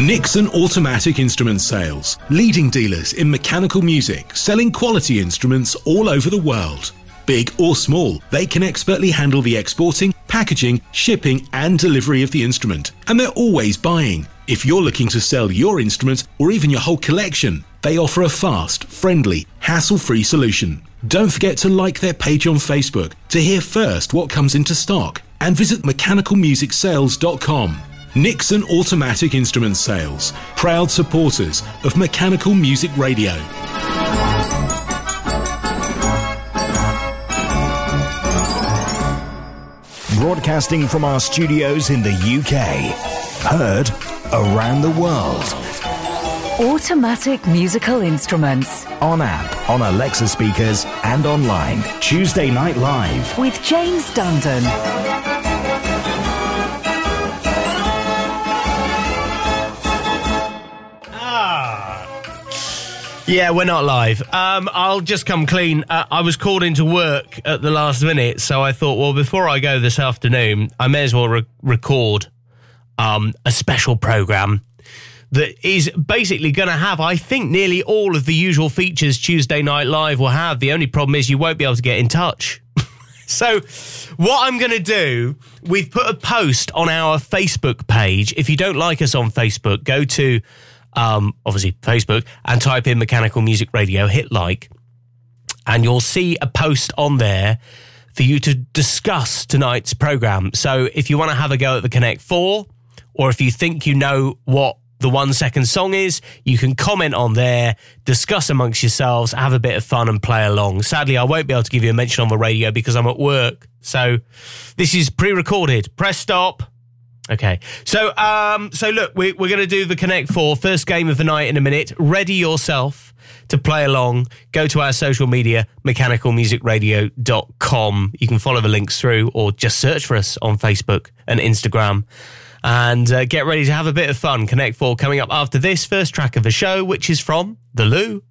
Nixon Automatic Instrument Sales, leading dealers in mechanical music, selling quality instruments all over the world. Big or small, they can expertly handle the exporting, packaging, shipping, and delivery of the instrument. And they're always buying. If you're looking to sell your instrument or even your whole collection, they offer a fast, friendly, hassle free solution. Don't forget to like their page on Facebook to hear first what comes into stock and visit mechanicalmusicsales.com. Nixon Automatic Instrument Sales, proud supporters of Mechanical Music Radio. Broadcasting from our studios in the UK. Heard around the world. Automatic musical instruments. On app, on Alexa speakers, and online. Tuesday Night Live. With James Dundon. Yeah, we're not live. Um, I'll just come clean. Uh, I was called into work at the last minute, so I thought, well, before I go this afternoon, I may as well re- record um, a special program that is basically going to have, I think, nearly all of the usual features Tuesday Night Live will have. The only problem is you won't be able to get in touch. so, what I'm going to do, we've put a post on our Facebook page. If you don't like us on Facebook, go to um, obviously Facebook, and type in Mechanical Music Radio, hit like, and you'll see a post on there for you to discuss tonight's program. So if you want to have a go at the Connect 4, or if you think you know what the one second song is, you can comment on there, discuss amongst yourselves, have a bit of fun and play along. Sadly, I won't be able to give you a mention on the radio because I'm at work. So this is pre recorded. Press stop. Okay. So, um, so look, we, we're going to do the Connect Four first game of the night in a minute. Ready yourself to play along. Go to our social media, mechanicalmusicradio.com. You can follow the links through or just search for us on Facebook and Instagram. And uh, get ready to have a bit of fun. Connect Four coming up after this first track of the show, which is from The Lou.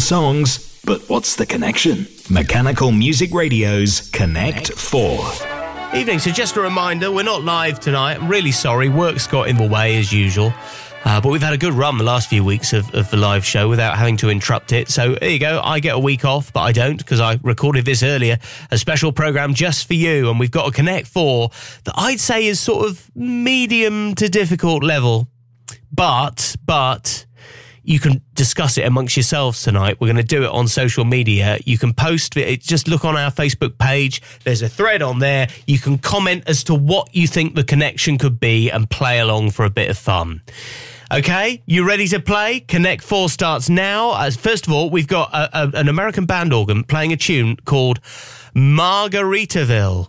Songs, but what's the connection? Mechanical Music Radio's Connect 4. Evening. So, just a reminder, we're not live tonight. I'm really sorry. Work's got in the way as usual. Uh, but we've had a good run the last few weeks of, of the live show without having to interrupt it. So there you go. I get a week off, but I don't because I recorded this earlier, a special program just for you. And we've got a Connect 4 that I'd say is sort of medium to difficult level. But, but, you can discuss it amongst yourselves tonight. We're going to do it on social media. You can post it. Just look on our Facebook page. There's a thread on there. You can comment as to what you think the connection could be and play along for a bit of fun. Okay, you ready to play? Connect 4 starts now. First of all, we've got a, a, an American band organ playing a tune called Margaritaville.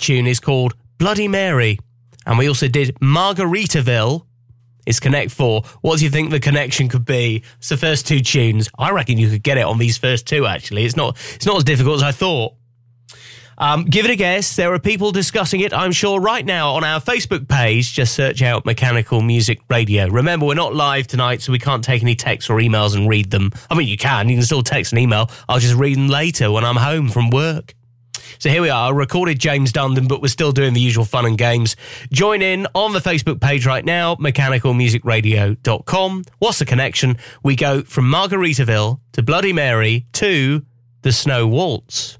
Tune is called Bloody Mary. And we also did Margaritaville. It's Connect 4. What do you think the connection could be? It's the first two tunes. I reckon you could get it on these first two, actually. It's not, it's not as difficult as I thought. Um, give it a guess. There are people discussing it, I'm sure, right now on our Facebook page. Just search out Mechanical Music Radio. Remember, we're not live tonight, so we can't take any texts or emails and read them. I mean, you can. You can still text and email. I'll just read them later when I'm home from work. So here we are. Recorded James Dundon, but we're still doing the usual fun and games. Join in on the Facebook page right now, mechanicalmusicradio.com. What's the connection? We go from Margaritaville to Bloody Mary to the Snow Waltz.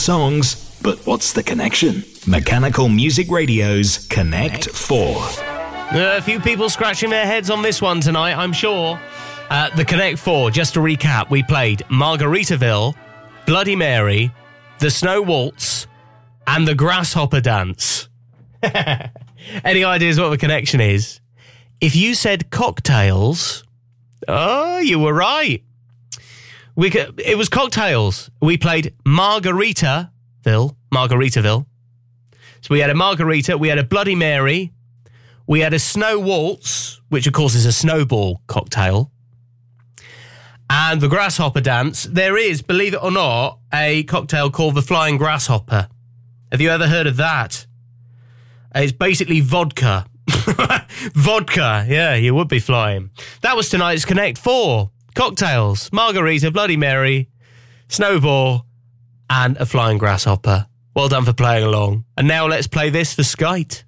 Songs, but what's the connection? Mechanical Music Radio's Connect 4. Uh, a few people scratching their heads on this one tonight, I'm sure. Uh, the Connect Four, just to recap, we played Margaritaville, Bloody Mary, The Snow Waltz, and The Grasshopper Dance. Any ideas what the connection is? If you said cocktails, oh, you were right. We it was cocktails. We played Margaritaville, Margaritaville. So we had a margarita, we had a Bloody Mary, we had a Snow Waltz, which of course is a snowball cocktail, and the Grasshopper Dance. There is, believe it or not, a cocktail called the Flying Grasshopper. Have you ever heard of that? It's basically vodka. vodka, yeah, you would be flying. That was tonight's Connect Four cocktails: margarita, Bloody Mary, snowball, and a flying grasshopper. Well done for playing along. And now let's play this for Skite.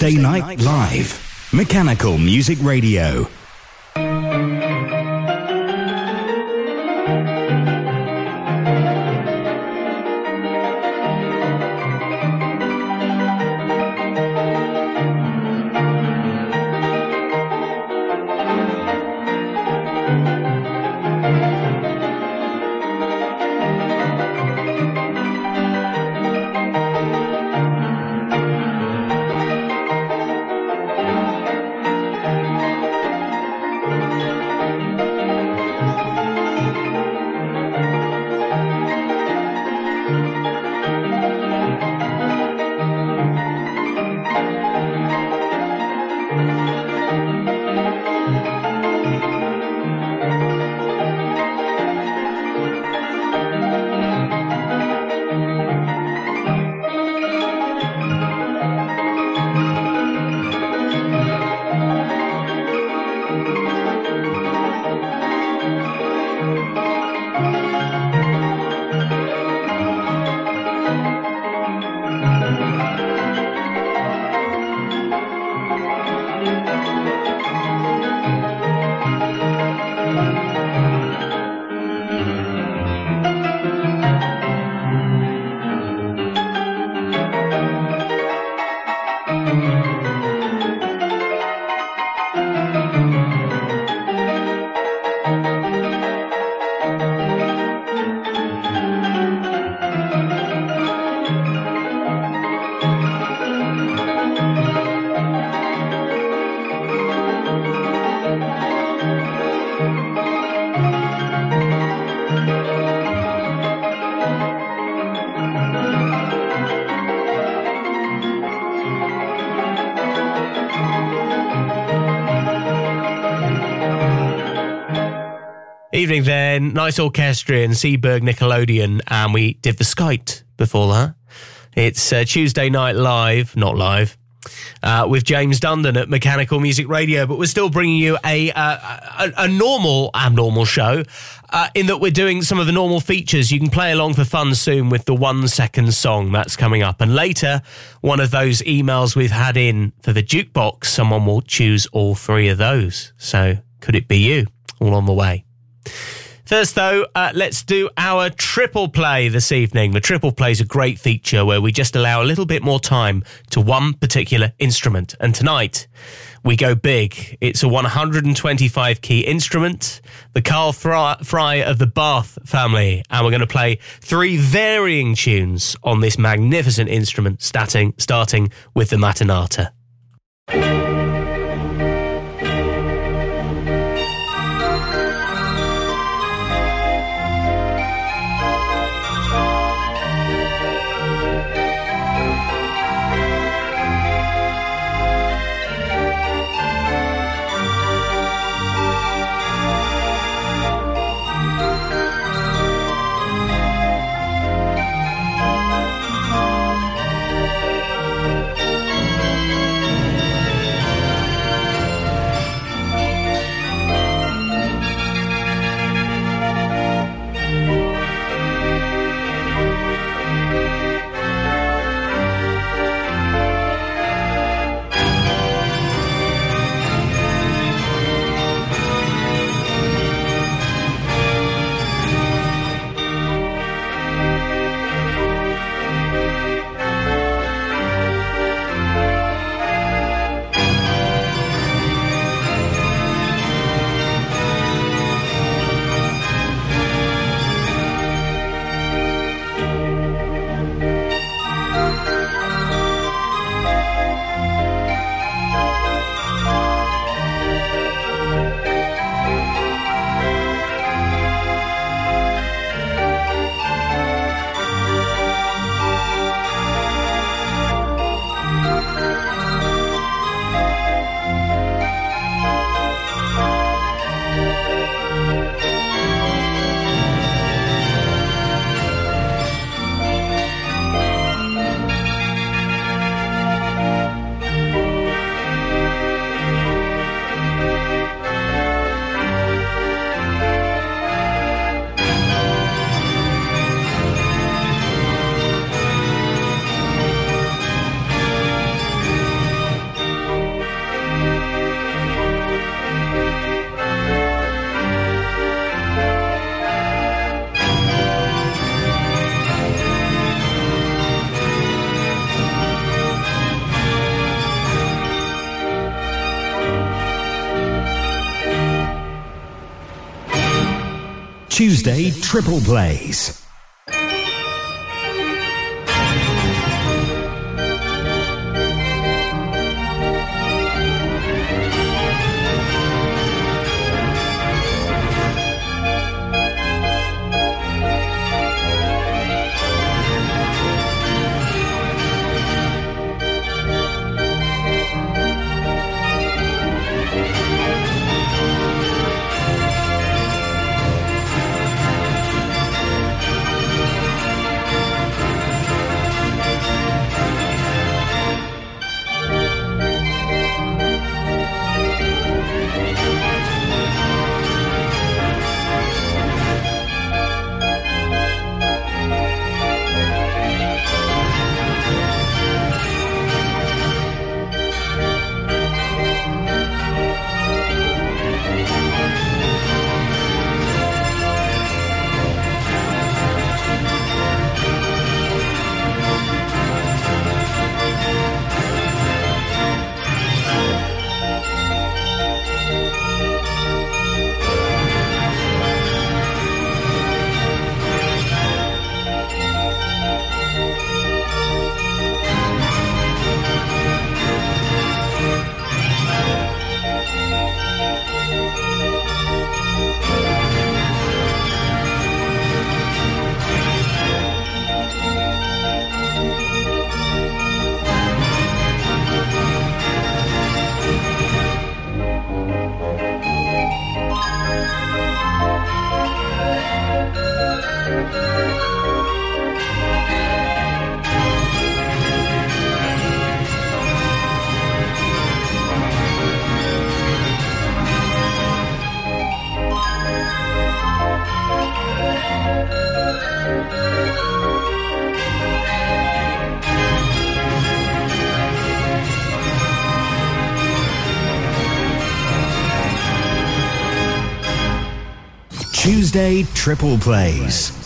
Tuesday Night Live. Mechanical Music Radio. Then, nice orchestrion, Seeburg Nickelodeon, and we did the Skite before that. It's uh, Tuesday night live, not live, uh, with James Dundon at Mechanical Music Radio, but we're still bringing you a uh, a, a, normal abnormal show uh, in that we're doing some of the normal features. You can play along for fun soon with the one second song that's coming up, and later one of those emails we've had in for the jukebox, someone will choose all three of those. So could it be you? All on the way. First, though, uh, let's do our triple play this evening. The triple play is a great feature where we just allow a little bit more time to one particular instrument. And tonight, we go big. It's a 125 key instrument, the Carl Frei of the Barth family. And we're going to play three varying tunes on this magnificent instrument, starting, starting with the Mattinata. Tuesday Triple Plays. Tuesday Triple Plays.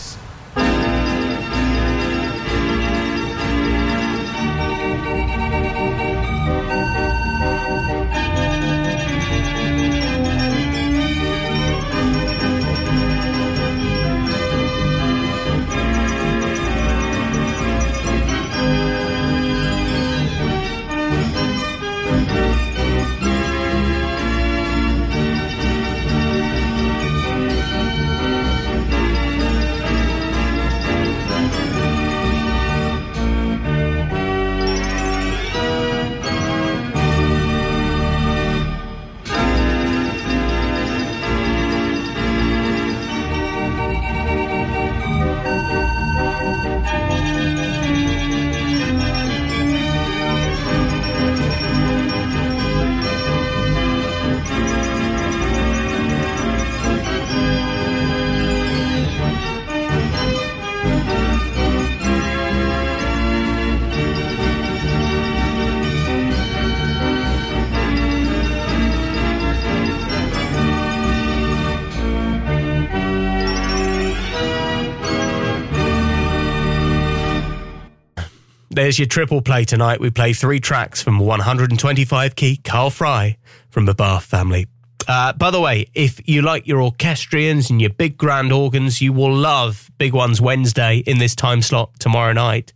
There's your triple play tonight. We play three tracks from 125 key Carl Frei from the Barth family. Uh, by the way, if you like your orchestrions and your big grand organs, you will love Big Ones Wednesday in this time slot tomorrow night.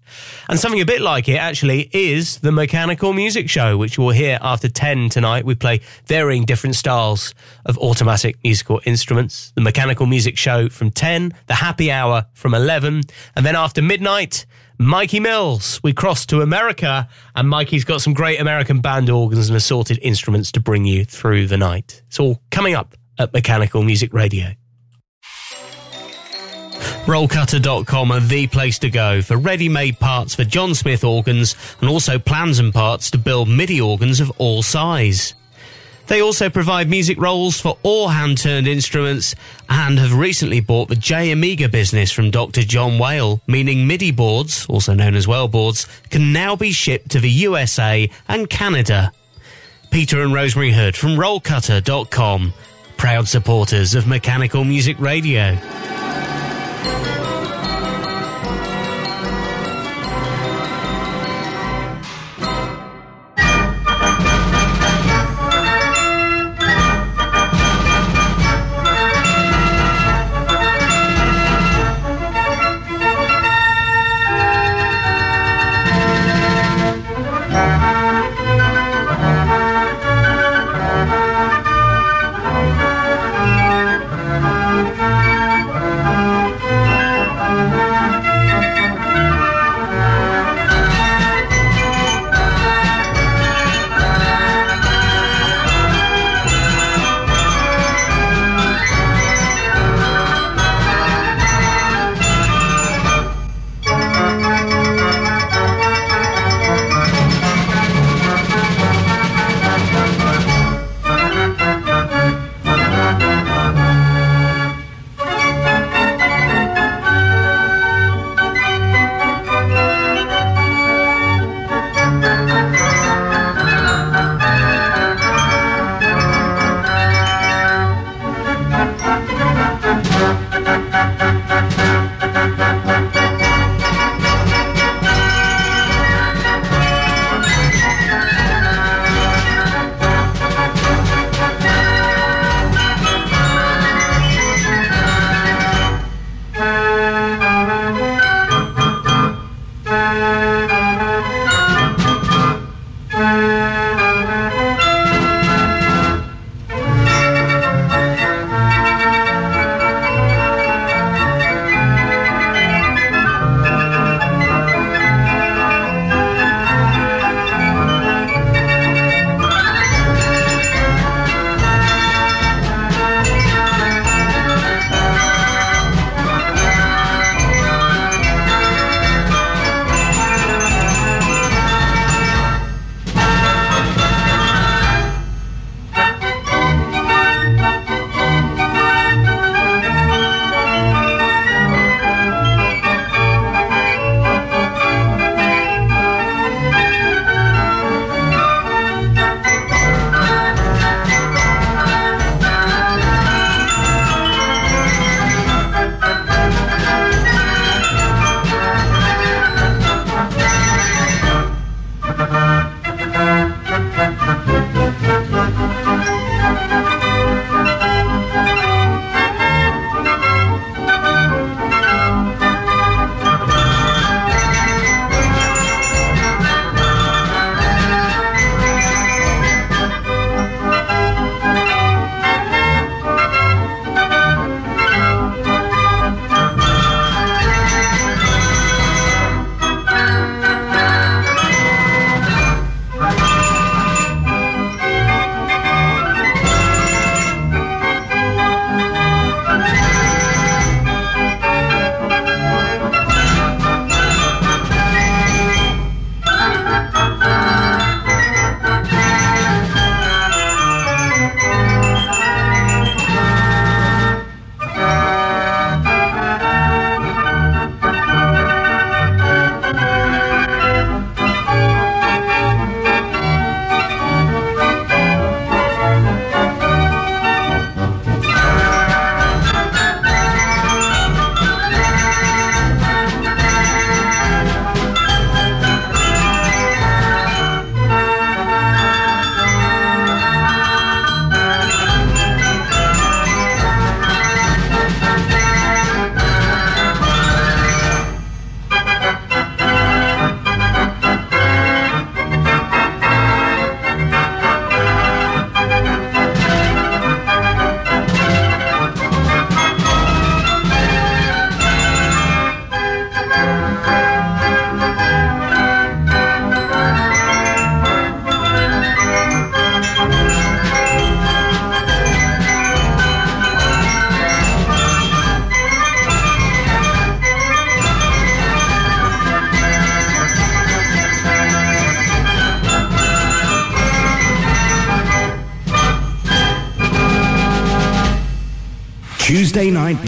And something a bit like it actually is the Mechanical Music Show, which you will hear after 10 tonight. We play varying different styles of automatic musical instruments. The Mechanical Music Show from 10, the Happy Hour from 11, and then after midnight, Mikey Mills. We crossed to America, and Mikey's got some great American band organs and assorted instruments to bring you through the night. It's all coming up at Mechanical Music Radio. Rollcutter.com are the place to go for ready made parts for John Smith organs and also plans and parts to build MIDI organs of all size. They also provide music rolls for all hand turned instruments and have recently bought the J Amiga business from Dr. John Whale, meaning MIDI boards, also known as well boards, can now be shipped to the USA and Canada. Peter and Rosemary Hood from Rollcutter.com, proud supporters of Mechanical Music Radio.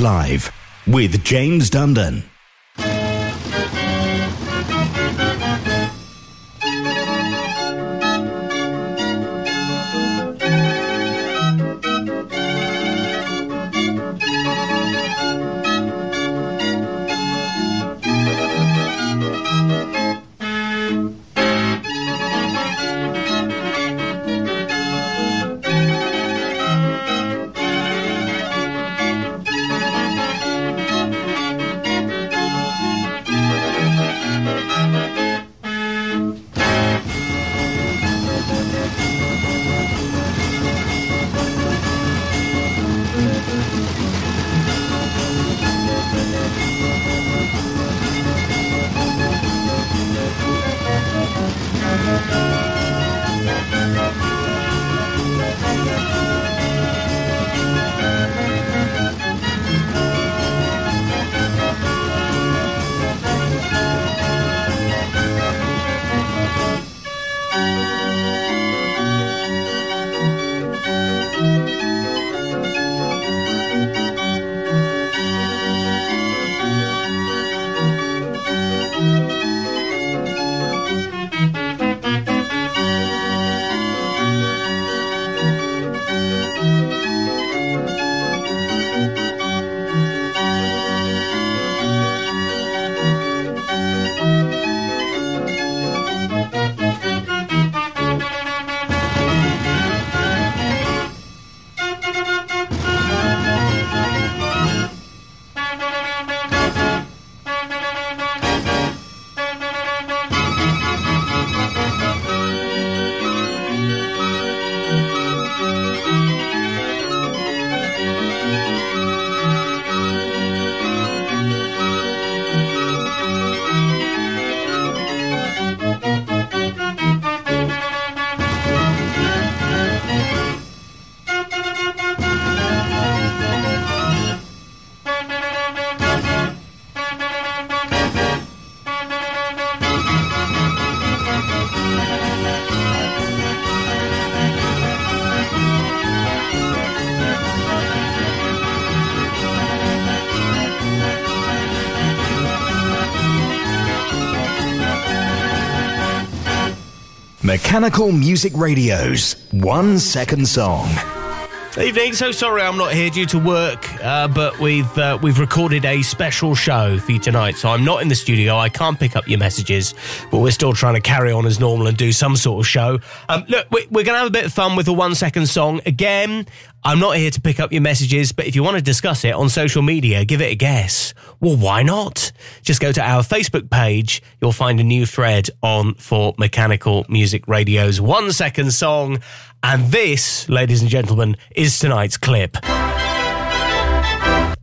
Live with James Dundon. Mechanical Music Radio's One Second Song. Evening. So sorry I'm not here due to work, uh, but we've uh, we've recorded a special show for you tonight. So I'm not in the studio. I can't pick up your messages, but we're still trying to carry on as normal and do some sort of show. Um, look, we're going to have a bit of fun with a one second song again. I'm not here to pick up your messages, but if you want to discuss it on social media, give it a guess. Well, why not? Just go to our Facebook page. You'll find a new thread on for Mechanical Music Radio's one second song. And this, ladies and gentlemen, is tonight's clip.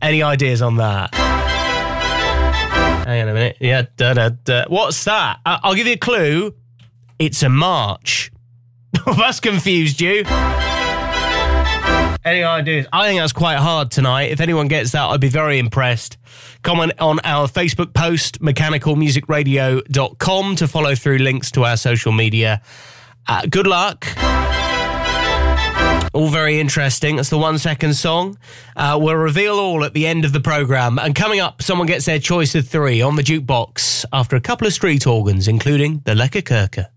Any ideas on that? Hang on a minute. Yeah, da da da. What's that? Uh, I'll give you a clue. It's a march. That's confused you. Any ideas? I think that's quite hard tonight. If anyone gets that, I'd be very impressed. Comment on our Facebook post, mechanicalmusicradio.com, to follow through links to our social media. Uh, good luck. All very interesting. That's the one second song. Uh, we'll reveal all at the end of the programme. And coming up, someone gets their choice of three on the jukebox after a couple of street organs, including the Lekker Kirker.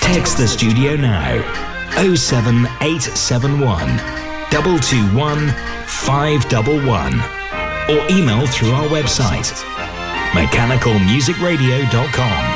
Text the studio now 07871 221 511 or email through our website mechanicalmusicradio.com.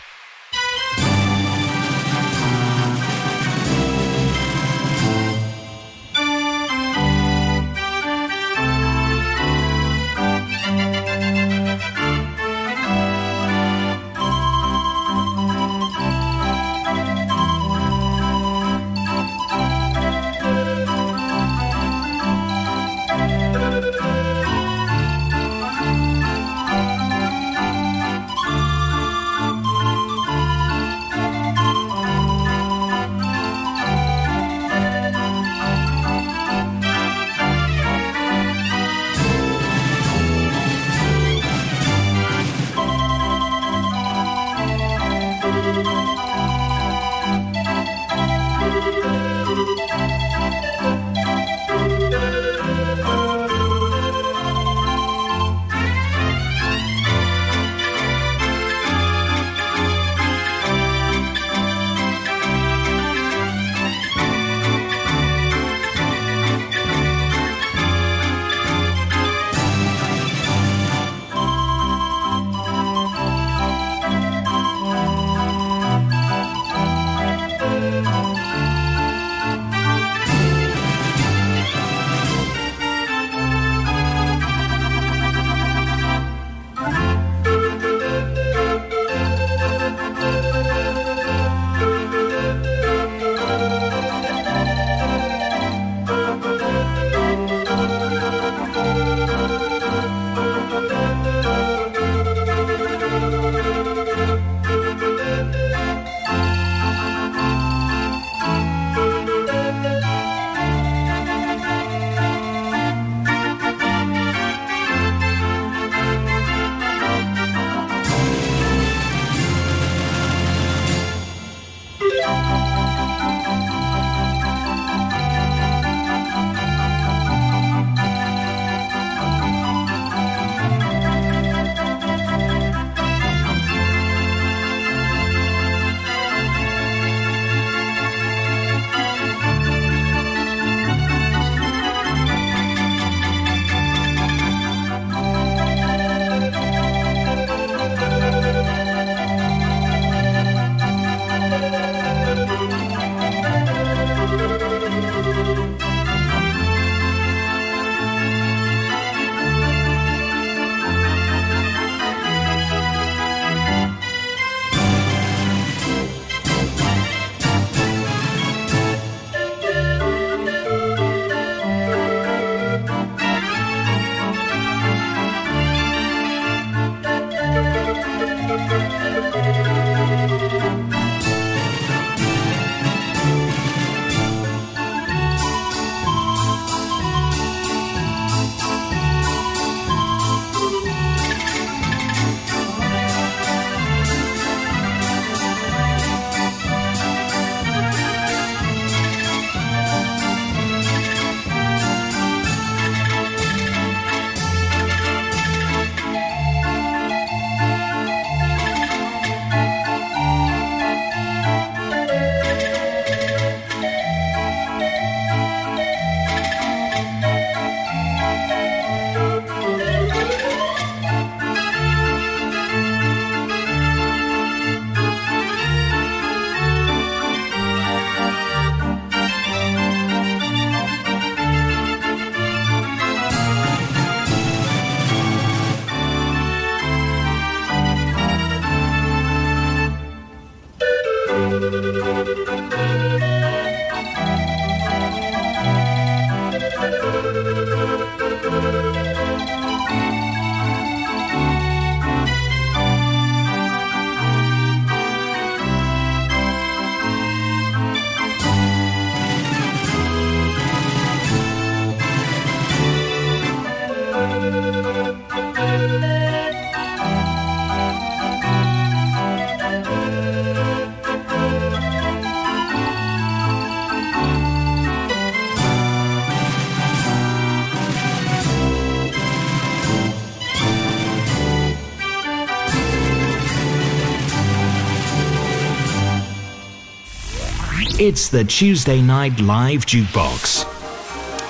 It's the Tuesday Night Live Jukebox.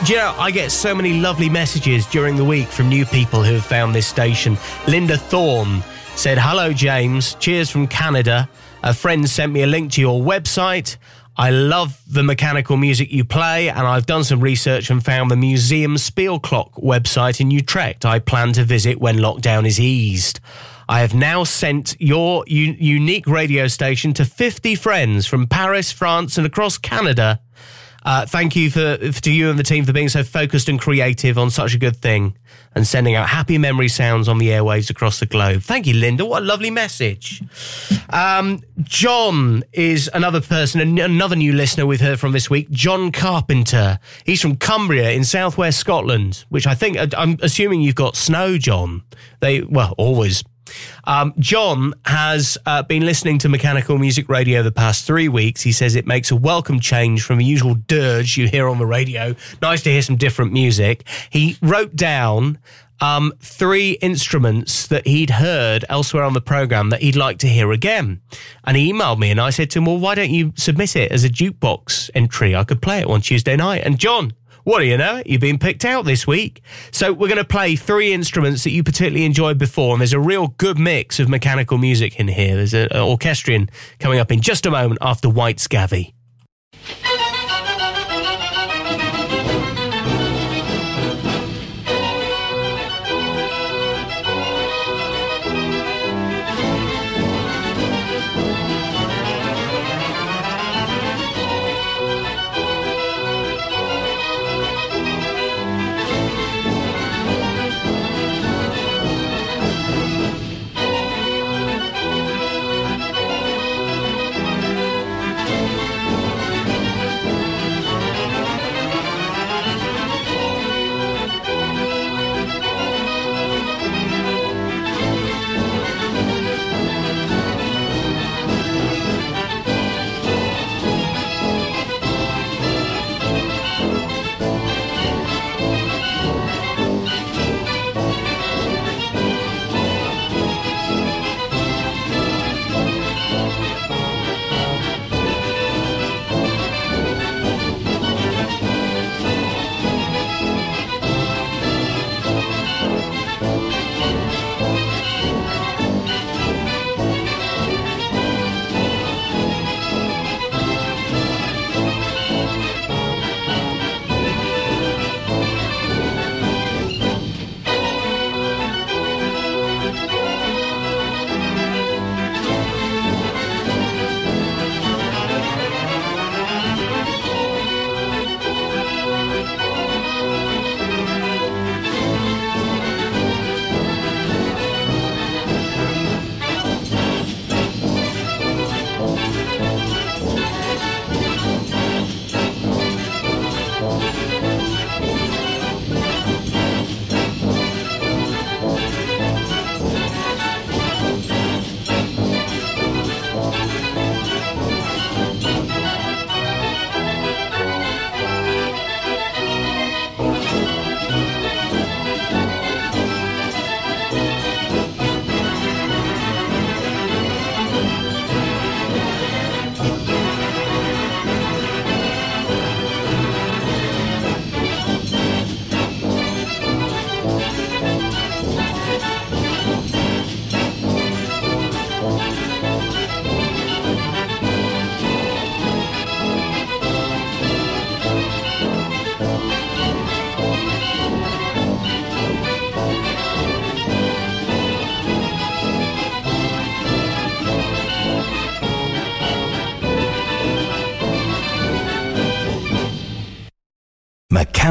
Do you know, I get so many lovely messages during the week from new people who have found this station. Linda Thorne said, Hello, James. Cheers from Canada. A friend sent me a link to your website. I love the mechanical music you play, and I've done some research and found the Museum Speelklok website in Utrecht I plan to visit when lockdown is eased. I have now sent your u- unique radio station to 50 friends from Paris, France, and across Canada uh, thank you for to you and the team for being so focused and creative on such a good thing and sending out happy memory sounds on the airwaves across the globe. Thank you, Linda. What a lovely message. Um, John is another person, another new listener we've heard from this week. John Carpenter. He's from Cumbria in southwest Scotland, which I think I'm assuming you've got snow, John. They well always um, John has uh, been listening to mechanical music radio the past three weeks. He says it makes a welcome change from the usual dirge you hear on the radio. Nice to hear some different music. He wrote down um, three instruments that he'd heard elsewhere on the program that he'd like to hear again. And he emailed me and I said to him, Well, why don't you submit it as a jukebox entry? I could play it one Tuesday night. And John what do you know? You've been picked out this week. So we're going to play three instruments that you particularly enjoyed before, and there's a real good mix of mechanical music in here. There's an orchestrion coming up in just a moment after White Scavvy.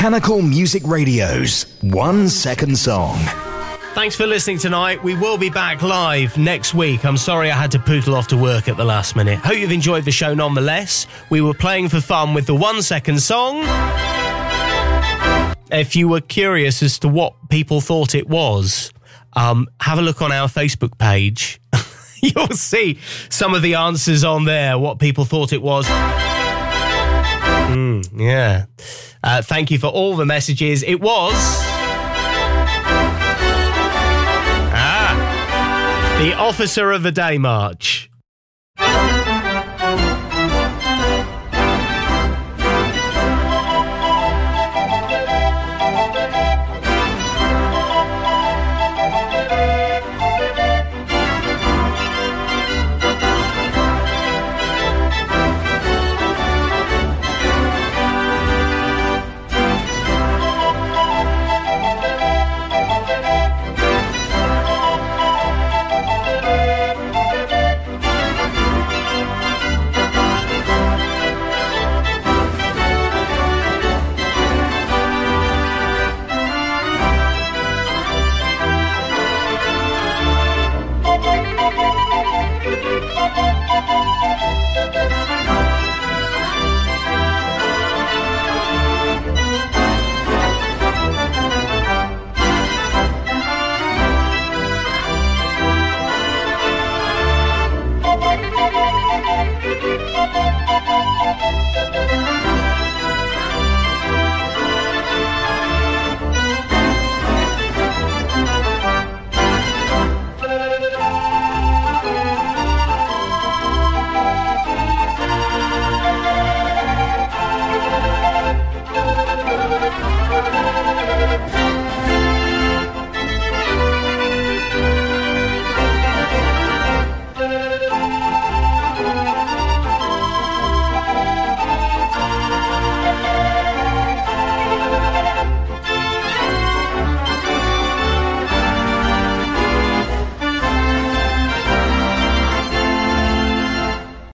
Mechanical Music Radio's One Second Song. Thanks for listening tonight. We will be back live next week. I'm sorry I had to poodle off to work at the last minute. Hope you've enjoyed the show nonetheless. We were playing for fun with the one second song. If you were curious as to what people thought it was, um, have a look on our Facebook page. You'll see some of the answers on there, what people thought it was. Mm, yeah. Uh, thank you for all the messages. It was. Ah. The Officer of the Day March.